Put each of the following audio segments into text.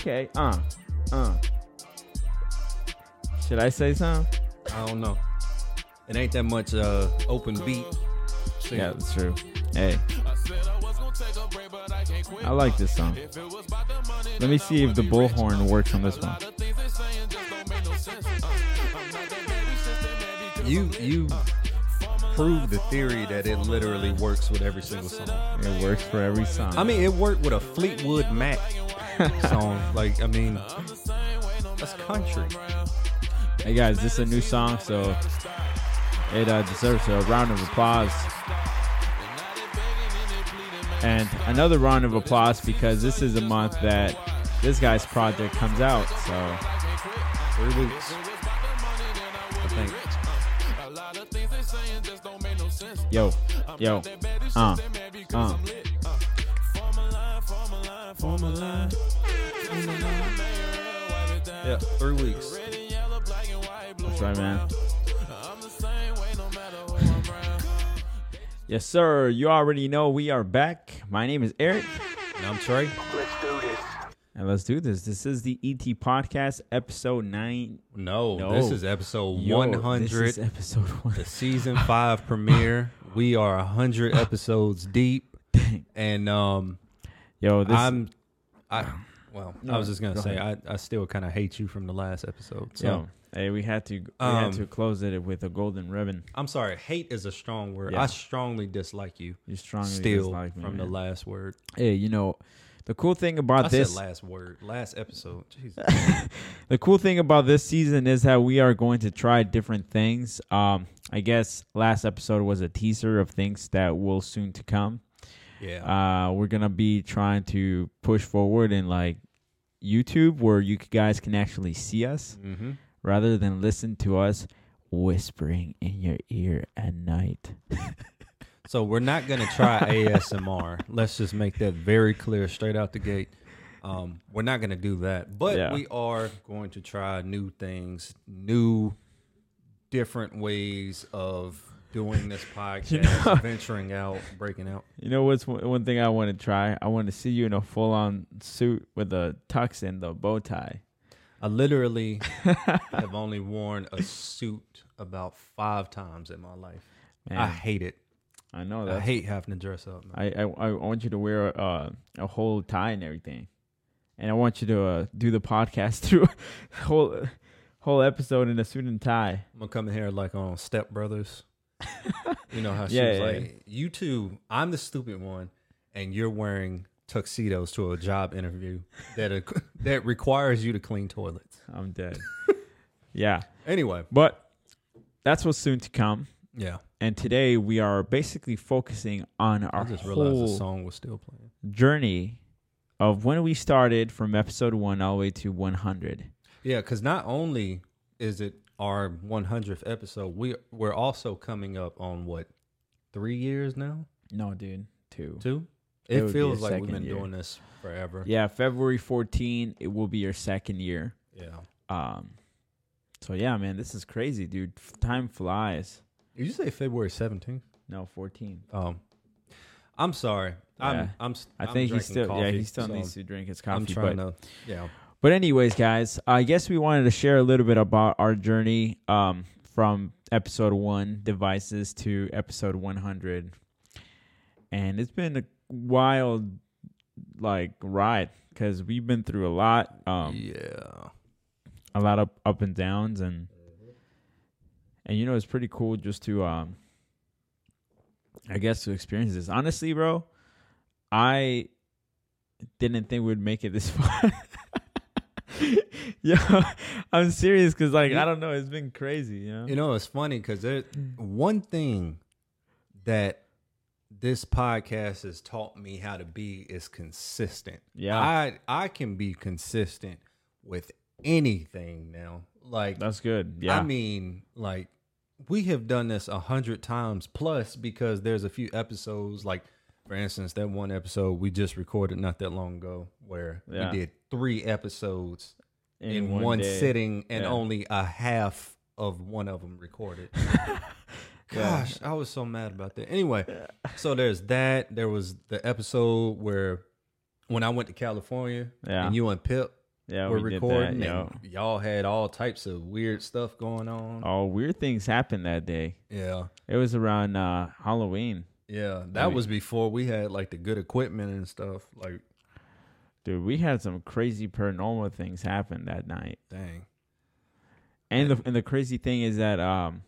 Okay. Uh. Uh. Should I say something? I don't know. It ain't that much uh open beat. Yeah, that's true. Hey. I like this song. Let me see if the bullhorn works on this one. You you prove the theory that it literally works with every single song. It works for every song. I mean, it worked with a Fleetwood Mac song. Like, I mean, that's country. Hey guys, this is a new song, so it uh, deserves a round of applause. And another round of applause because this is a month that this guy's project comes out. So Three weeks. I think. yo, yo, uh, uh. Yeah, three weeks. That's right, man. yes, sir. You already know we are back. My name is Erick, And I'm Tré. and let's do this. This is the ET Podcast, episode nine. No, No. this is episode Yo, 100. This is episode one. the season five premiere. We are 100 episodes deep. And um, Yo, this. I'm, I, well, No, I was just gonna go say, I, I still kind of hate you from the last episode. So Yo, hey, we had to we Um, had to close it with a golden ribbon. I'm sorry, hate is a strong word. Yeah. I strongly dislike you. You strongly Still dislike me, from the last word. Hey, you know, the cool thing about I this, said last word, last episode. Jesus. the cool thing about this season is that we are going to try different things. Um, I guess last episode was a teaser of things that will soon to come. Yeah. Uh, we're gonna be trying to push forward in like YouTube, where you guys can actually see us mm-hmm. rather than listen to us whispering in your ear at night. So we're not gonna try ASMR. Let's just make that very clear, straight out the gate. Um, we're not gonna do that, but Yeah. we are going to try new things, new, different ways of doing this podcast, know- venturing out, breaking out. You know what's one one thing I want to try? I want to see you in a full on suit with a tux and the bow tie. I literally have only worn a suit about five times in my life. Man, I hate it. I know that. I hate having to dress up. Man. I, I I want you to wear uh, a whole tie and everything, and I want you to uh, do the podcast through whole whole episode in a suit and tie. I'm gonna come in here like on Step Brothers. you know how she Yeah, was yeah, like, "You two, I'm the stupid one, and you're wearing tuxedos to a job interview that that requires you to clean toilets." I'm dead. yeah, Anyway, but that's what's soon to come. yeah, And today we are basically focusing on I our just realized the whole song was still playing. journey of when we started from episode one all the way to 100. Yeah, because not only is it our 100th episode, we we're also coming up on what three years now, No, dude, two. two. It It feels like we've been year. doing this forever. Yeah, February 14, it will be your second year. yeah. Um, so yeah, man, this is crazy, dude. F- Time flies. Did you say February 17th? No, 14. Um, I'm sorry. I'm. Yeah. I'm. s- I I'm think he drinking still, yeah, coffee, he still so needs to drink his coffee. I'm trying But, to. Yeah. But anyways, guys, I guess we wanted to share a little bit about our journey, um, from episode one devices to episode 100, and it's been a wild, like ride because we've been through a lot, um, yeah. a lot of up and downs, and and you know it's pretty cool just to um, I guess to experience this. Honestly, bro, I didn't think we'd make it this far. yeah, I'm serious because like I don't know, it's been crazy, you know. You know, it's funny because there Mm. one thing that this podcast has taught me how to be is consistent. Yeah. I I can be consistent with anything now. Like That's good. Yeah, I mean, like we have done this a hundred times plus because there's a few episodes, like for instance, that one episode we just recorded not that long ago where Yeah. we did three episodes in, one, day. sitting and Yeah. only a half of one of them recorded. Gosh, I was so mad about that. Anyway, so there's that. There was the episode where when I went to California Yeah. and you and Pip Yeah, were we did recording, that, and y'all had all types of weird stuff going on. Oh, weird things happened that day. Yeah, It was around uh, Halloween. yeah. That was before we had like the good equipment and stuff. Like, Dude, we had some crazy paranormal things happen that night. dang. And the and the crazy thing is that um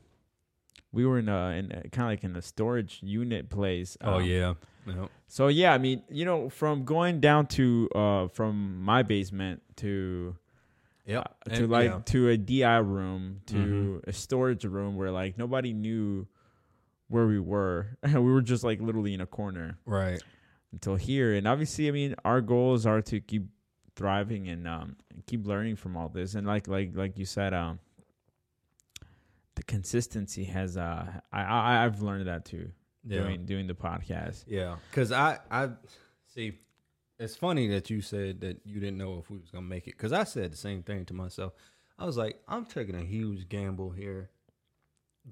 we were in a in kind of like in a storage unit place. Oh um, yeah. Yep. So yeah, I mean, you know, from going down to uh from my basement to Yep. uh, to And- like yeah. to a DI room to Mhm. a storage room where like nobody knew where we were. we were just like literally in a corner right. Until here. And obviously, I mean, our goals are to keep thriving and um keep learning from all this. And like like like you said, um the consistency has uh I, I I've learned that too Yeah. doing doing the podcast. Yeah, because I I see. It's funny that you said that you didn't know if we was gonna make it. Because I said the same thing to myself. I was like, I'm taking a huge gamble here,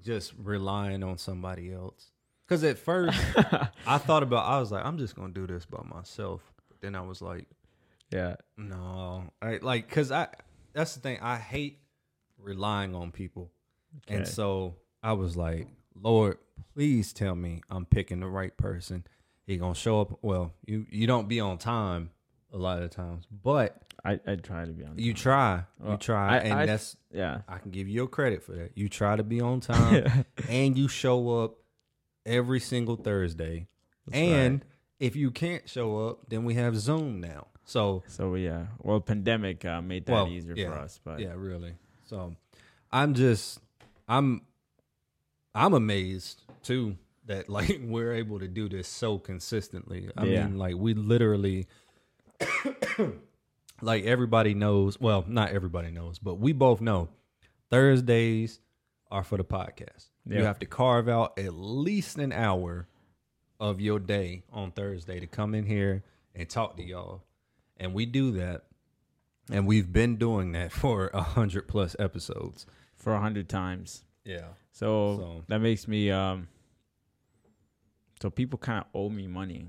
just relying on somebody else. Because at first I thought about, I was like, I'm just gonna do this by myself. But then I was like, yeah. no, I like because I that's the thing. I hate relying on people, and so I was like, Lord, please tell me I'm picking the right person. He gonna show up. Well, you you don't be on time a lot of times, but I I try to be on. you try, Well, you try, I- and I- that's yeah. I can give you your credit for that. You try to be on time, and you show up every single Thursday. That's and right. if you can't show up, then we have Zoom now. So So yeah, well, pandemic uh, made that Well, easier yeah, for us, but yeah, really. So I'm just I'm I'm amazed too that like we're able to do this so consistently. I Yeah. mean, like we literally like everybody knows, well, not everybody knows, but we both know Thursdays are for the podcast. You have to carve out at least an hour of your day on Thursday to come in here and talk to y'all. And we do that. And we've been doing that for a hundred plus episodes. for a hundred times. Yeah. So, So- that makes me um. So people kind of owe me money.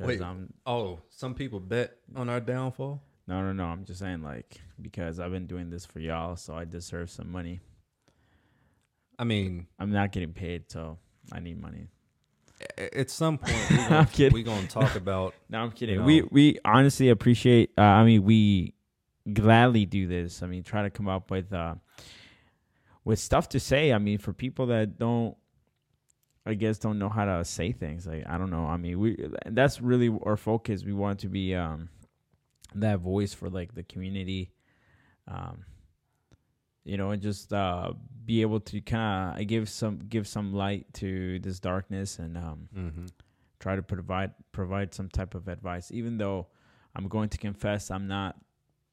Wait. I'm Oh, some people bet on our downfall. no no no. I'm just saying like because I've been doing this for y'all, so I deserve some money. I mean, I'm not getting paid, so I need money. at some point we're gonna, we gonna talk about No, I'm kidding. know. We we honestly appreciate. Uh, I mean, we gladly do this. I mean, try to come up with uh, with stuff to say. I mean, for people that don't, I guess, don't know how to say things. Like I don't know. I mean, we that's really our focus. We want to be um that voice for like the community. Um, you know, and just uh, be able to kind of give some give some light to this darkness and um, mm-hmm. try to provide provide some type of advice even though i'm going to confess i'm not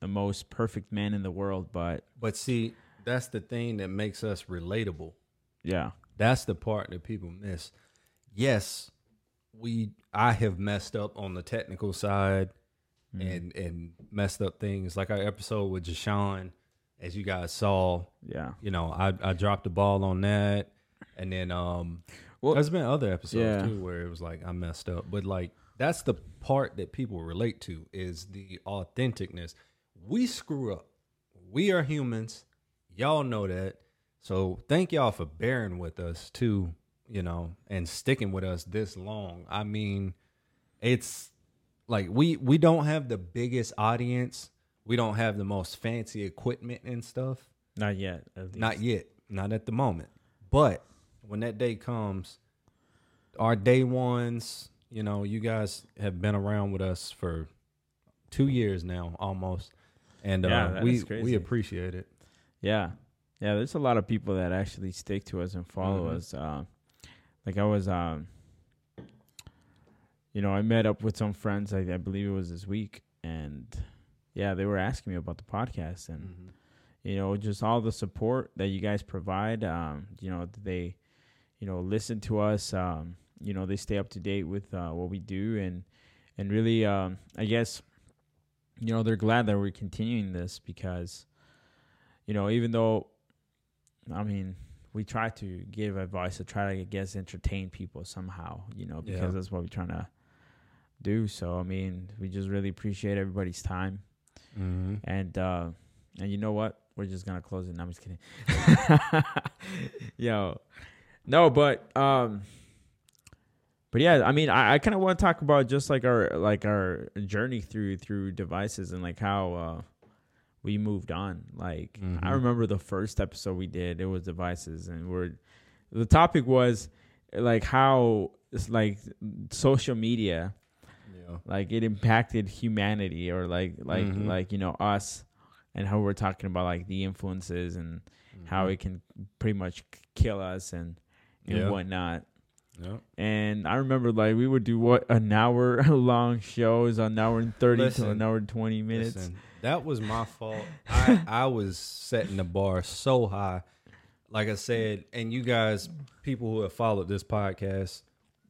the most perfect man in the world but But see, that's the thing that makes us relatable. yeah That's the part that people miss. Yes, we I have messed up on the technical side Mm-hmm. and and messed up things like our episode with Jashawn, as you guys saw. yeah You know, I I dropped the ball on that, and then um, Well, there's been other episodes yeah. too where it was like I messed up, but like that's the part that people relate to is the authenticness. We screw up. We are humans. Y'all know that. So thank y'all for bearing with us too, you know, and sticking with us this long. I mean, it's like we we don't have the biggest audience. We don't have the most fancy equipment and stuff. not yet. Not yet. Not at the moment. But when that day comes, our day ones, you know, you guys have been around with us for two years now, almost, and Yeah, uh, we we appreciate it. yeah yeah there's a lot of people that actually stick to us and follow Mhm. us uh, like i was um you know i met up with some friends I, I believe it was this week and yeah they were asking me about the podcast and Mm-hmm. you know just all the support that you guys provide um you know they you know listen to us um you know they stay up to date with uh what we do and and really um i guess you know they're glad that we're continuing this because you know even though i mean we try to give advice to try to I guess entertain people somehow you know because Yeah. that's what we're trying to do so i mean we just really appreciate everybody's time Mm-hmm. And uh and you know what? We're just gonna close it. No, I'm just kidding. Yo. No, but um but yeah, I mean I, I kinda wanna talk about just like our like our journey through through devices and like how uh we moved on. Like I Mhm. remember the first episode we did, it was devices and we're the topic was like how it's like social media. Like it impacted humanity or like like Mhm. like you know us and how we're talking about like the influences and how Mhm. it can pretty much kill us and and Yeah. whatnot Yeah. and i remember like we would do what an hour long shows an hour and 30 to an hour and 20 minutes Listen, that was my fault. I, I was setting the bar so high. Like I said, and you guys, people who have followed this podcast,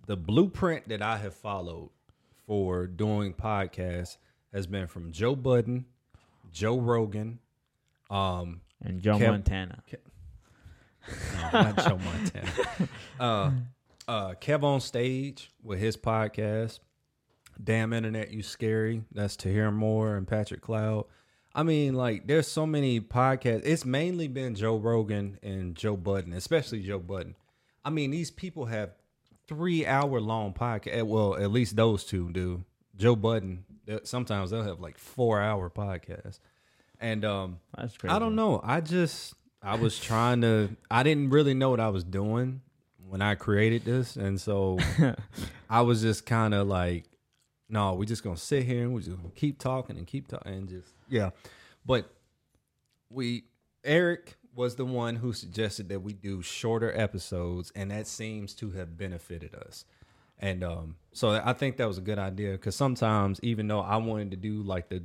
the blueprint that I have followed for doing podcasts has been from Joe Budden, Joe Rogan, um, and joe Kev- montana no, not Joe Montana. Uh, uh, Kev on stage with his podcast. Damn internet, you scary. That's to hear more and Patrick Cloud. I mean, like, there's so many podcasts. It's mainly been Joe Rogan and Joe Budden, especially Joe Budden. I mean, these people have three hour long podcast. Well, at least those two do. Joe Budden. Sometimes they'll have like four hour podcasts, and um, that's crazy I don't know. I just I was trying to I didn't really know what I was doing when I created this. And so I was just kind of like, no, we're just gonna sit here and we're just gonna keep talking and keep talking and just yeah. But we Erick was the one who suggested that we do shorter episodes, and that seems to have benefited us. And um, so I think that was a good idea because sometimes, even though I wanted to do like the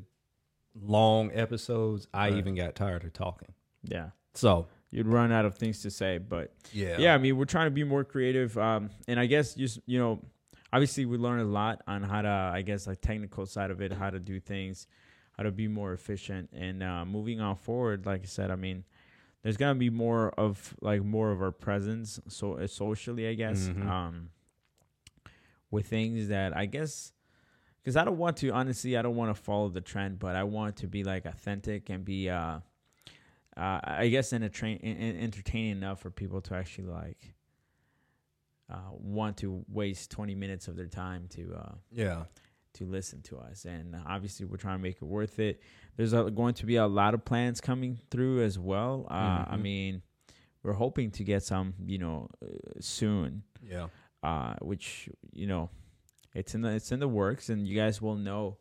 long episodes, I Right. even got tired of talking. yeah So you'd run out of things to say but yeah, yeah i mean we're trying to be more creative um and i guess just you know obviously we learn a lot on how to i guess like technical side of it how to do things how to be more efficient and uh moving on forward like i said i mean there's gonna be more of like more of our presence so uh, socially i guess Mhm. um with things that i guess because i don't want to honestly i don't want to follow the trend but i want to be like authentic and be uh uh, I guess in a train in, in- entertaining enough for people to actually like uh, want to waste 20 minutes of their time to uh, yeah, to listen to us and obviously we're trying to make it worth it there's a, going to be a lot of plans coming through as well uh, i Mhm. mean we're hoping to get some you know uh, soon yeah, uh, which you know it's in the it's in the works and you guys will know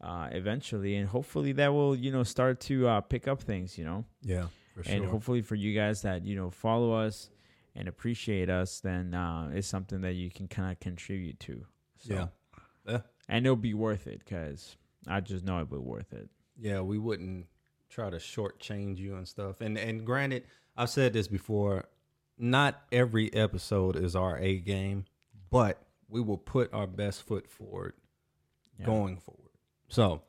uh, eventually and hopefully that will you know start to uh, pick up things you know yeah, for sure. and hopefully for you guys that you know follow us and appreciate us then uh it's something that you can kind of contribute to so Yeah. Yeah. And it'll be worth it because i just know it'll be worth it yeah, we wouldn't try to shortchange you and stuff. And and granted, I've said this before. Not every episode is our A game, but we will put our best foot forward Yeah. going forward. So,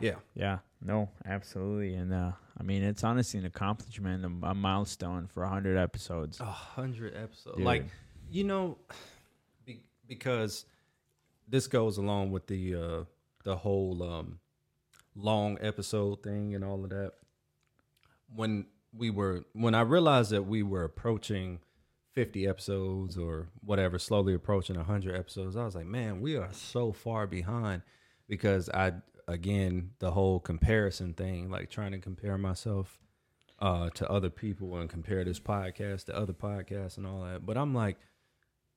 yeah, yeah no absolutely and uh i mean it's honestly an accomplishment a, a milestone for 100 episodes a hundred episodes. Dude. Like, you know, be, because this goes along with the uh the whole um long episode thing and all of that. When we were when I realized that we were approaching 50 episodes or whatever, slowly approaching 100 episodes, I was like, man, we are so far behind because I again, the whole comparison thing, like trying to compare myself uh, to other people and compare this podcast to other podcasts and all that. But I'm like,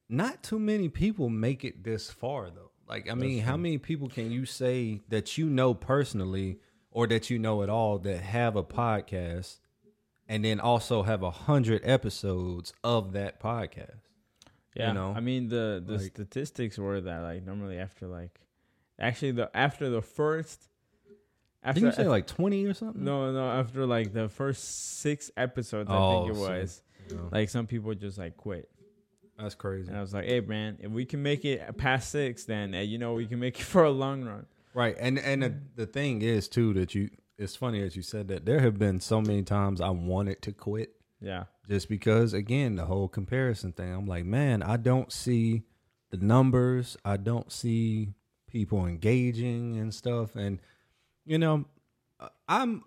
not too many people make it this far though. Like, I mean, how many people can you say that you know personally or that you know at all that have a podcast and then also have a hundred episodes of that podcast? yeah you know, i mean the the like- statistics were that like normally after like actually the after the first after Didn't you say like 20 or something? No, no. After like the first six episodes, I Oh, think it so- was No, like some people just like quit, that's crazy. and I was like, "Hey, man, if we can make it past six, then uh, you know we can make it for a long run." Right, and and the, the thing is too that you. It's funny that you said that. There have been so many times I wanted to quit Yeah, just because, again, the whole comparison thing. I'm like, man, I don't see the numbers. I don't see people engaging and stuff. And you know, I'm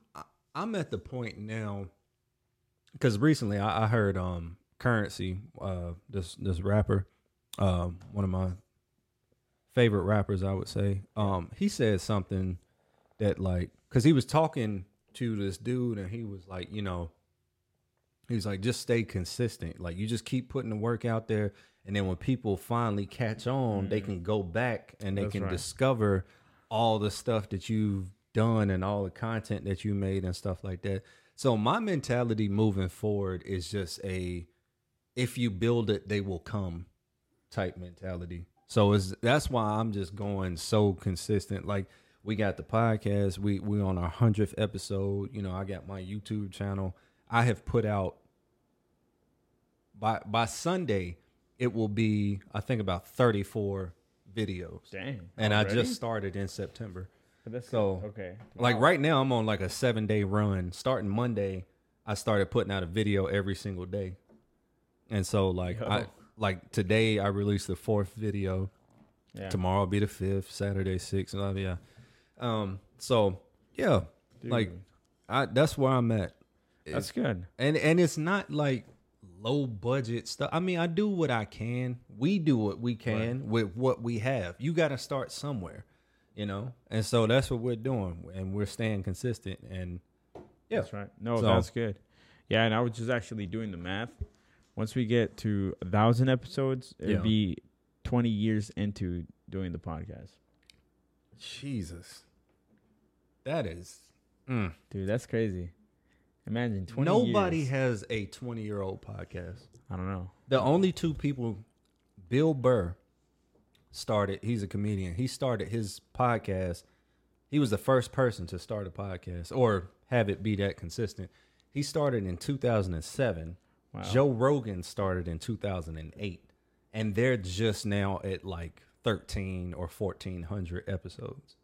I'm at the point now because recently I, I heard um currency uh this this rapper um one of my favorite rappers I would say. Um he said something that like because he was talking to this dude and he was like you know he was like just stay consistent. Like you just keep putting the work out there and then when people finally catch on they can go back and they That's can right. discover all the stuff that you've done and all the content that you made and stuff like that. So my mentality moving forward is just a if you build it they will come type mentality. So it's that's why i'm just going so consistent. Like we got the podcast. We we on our 100th episode. You know i got my youtube channel. I have put out by by sunday it will be i think about 34 videos. Dang. and i just started in september. That's so okay. like right now i'm on like a seven day run. Starting monday i started putting out a video every single day and so like i like today i released the fourth video Yeah. tomorrow will be the fifth saturday sixth and all yeah um so yeah like i that's where i'm at That's good. and and it's not like low budget stuff. I mean, I do what I can. We do what we can with what we have. You got to start somewhere, you know. And so that's what we're doing, and we're staying consistent. And yeah, That's right. No, So- that's good. Yeah, and I was just actually doing the math. Once we get to a thousand episodes, it'll Yeah. be twenty years into doing the podcast. Jesus, that is. mm. Dude, that's crazy. Imagine twenty. Nobody years. has a twenty-year-old podcast. I don't know. The only two people, Bill Burr, started. He's a comedian. He started his podcast. He was the first person to start a podcast or have it be that consistent. He started in 2007. Wow. Joe Rogan started in 2008, and they're just now at like 13 or 1400 episodes.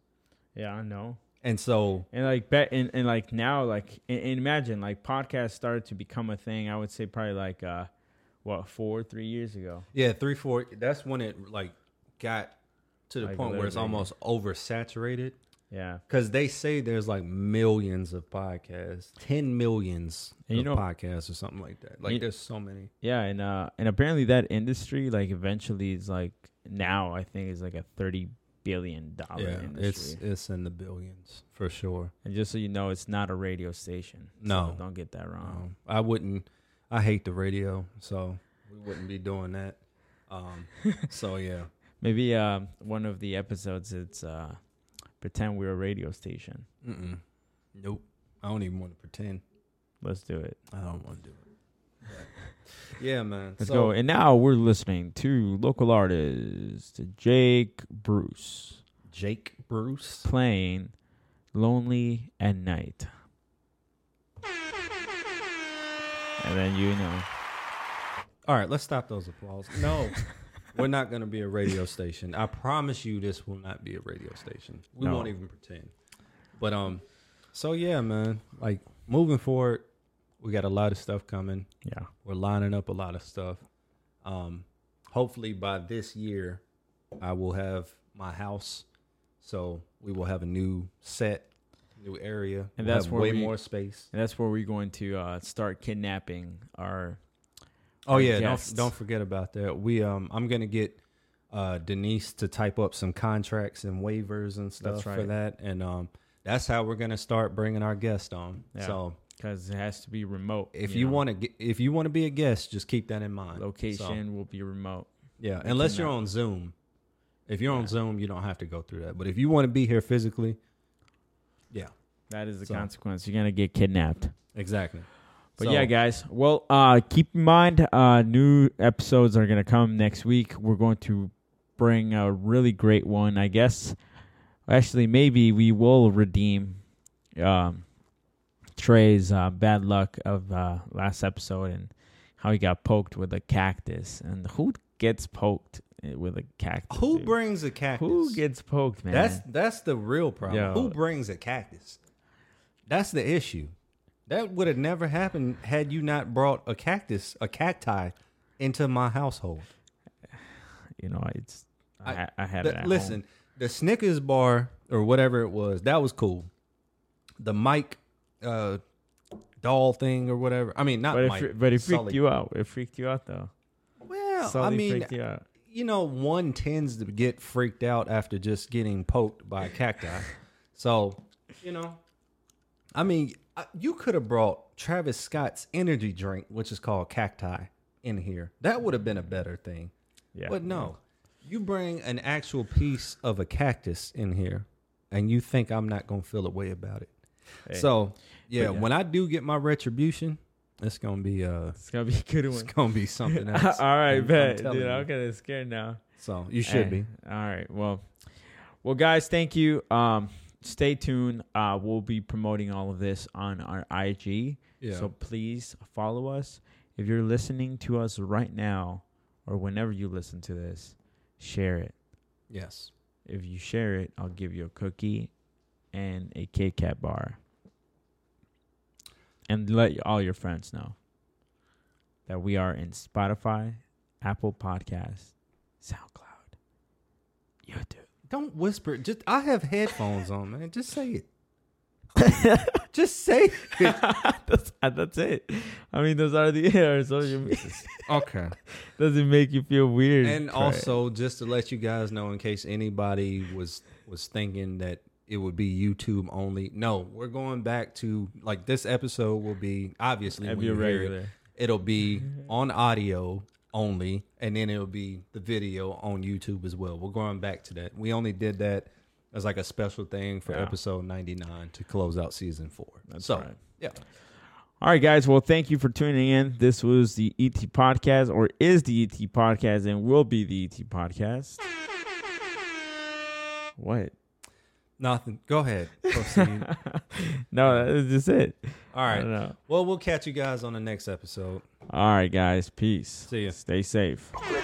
Yeah, I know. And so, And like bet and, and like now like and, and imagine like podcasts started to become a thing. I would say probably like uh what four three years ago. yeah, three, four. That's when it like got to the Like, point where it's literally. almost oversaturated. Yeah, Because they say there's like millions of podcasts, 10 millions And you of know- podcasts or something like that. Like You- there's so many. yeah, and uh and apparently that industry like eventually is like now I think is like a thirty billion dollar Yeah, industry. it's it's in the billions for sure. and just so you know, it's not a radio station. So No. don't get that wrong. Um, I wouldn't. I hate the radio, so we wouldn't be doing that. Um, so yeah, Maybe um one of the episodes it's uh pretend we're a radio station. Mm-mm. nope. I don't even want to pretend. Let's do it. I don't want to do it. Yeah, man. Let's so, go. And now we're listening to local artist Jake Bruce Jake Bruce. playing Lonely at Night. And then you know. All right, let's stop those applause. No, we're not going to be a radio station. I promise you, this will not be a radio station. We No. won't even pretend. But um, so yeah, man. Like moving forward, we got a lot of stuff coming. Yeah. We're lining up a lot of stuff. Um, hopefully by this year, I will have my house. So we will have a new set, new area, And We'll that's where way we- more space. And that's where we're going to uh, start kidnapping our Oh yeah, guests. don't don't forget about that. We um I'm gonna get uh Denise to type up some contracts and waivers and stuff for that, and um that's how we're gonna start bringing our guest on. Yeah. So because it has to be remote. if you, know. want to if you want to be a guest, just keep that in mind. So, location will be remote. yeah, we unless you're on Zoom. If you're on Zoom, you don't have to go through that. But if you want to be here physically, yeah, That is the So- consequence. You're gonna get kidnapped. exactly. But So- yeah, guys. Well, uh, keep in mind, uh, new episodes are gonna come next week. We're going to bring a really great one, I guess. Actually, maybe we will redeem um, Tré's uh, bad luck of uh, last episode and how he got poked with a cactus. And who gets poked eh, with a cactus? Who dude? brings a cactus? Who gets poked, man? That's that's the real problem. Yo. Who brings a cactus? That's the issue. That would have never happened had you not brought a cactus, a cacti, into my household. you know, it's I, I- I had The- it at listen, home. the Snickers bar or whatever it was, that was cool. the Mike uh, doll thing or whatever. I mean, not But it, Mike, fre- but it freaked Sully. you out. It freaked you out though. Well, Sully I mean, you out. you know, one tends to get freaked out after just getting poked by a cacti. so, you know, I mean, you could have brought Travis Scott's energy drink, which is called Cacti, in here. That would have been a better thing. Yeah. But no, you bring an actual piece of a cactus in here, and you think I'm not gonna feel a way about it. Hey, So, yeah, yeah. when I do get my retribution, it's gonna be uh, it's gonna be a good one. it's gonna be something else. all right, I'm- I'm bet, dude. you. I'm kind of scared now. So you should Hey, be. All right. Well, well, guys, thank you. Um, stay tuned. Uh, we'll be promoting all of this on our IG. Yeah. So please follow us. If you're listening to us right now, or whenever you listen to this, share it. yes. If you share it, I'll give you a cookie and a Kit Kat bar. And let all your friends know that we are in Spotify, Apple Podcasts, SoundCloud, YouTube. Don't whisper. Just I have headphones on, man. Just say it. Just say it. that's, uh, that's it. I mean, those are the social media. Okay. Does it make you feel weird? And also, just to let you guys know, in case anybody was was thinking that it would be YouTube only, no, we're going back to like this episode will be obviously That'd when be you hear it, regular. it'll be on audio only, and then it'll be the video on YouTube as well. We're going back to that. We only did that as like a special thing for Yeah. episode ninety nine to close out season four. That's so right. yeah. All right, guys. Well, thank you for tuning in. This was the ET podcast, or is the ET podcast, and will be the ET podcast. What? Nothing. Go ahead. Proceed. no, that's just it. All I right. don't know. Well, we'll catch you guys on the next episode. All right, guys. Peace. See ya. Stay safe. Quit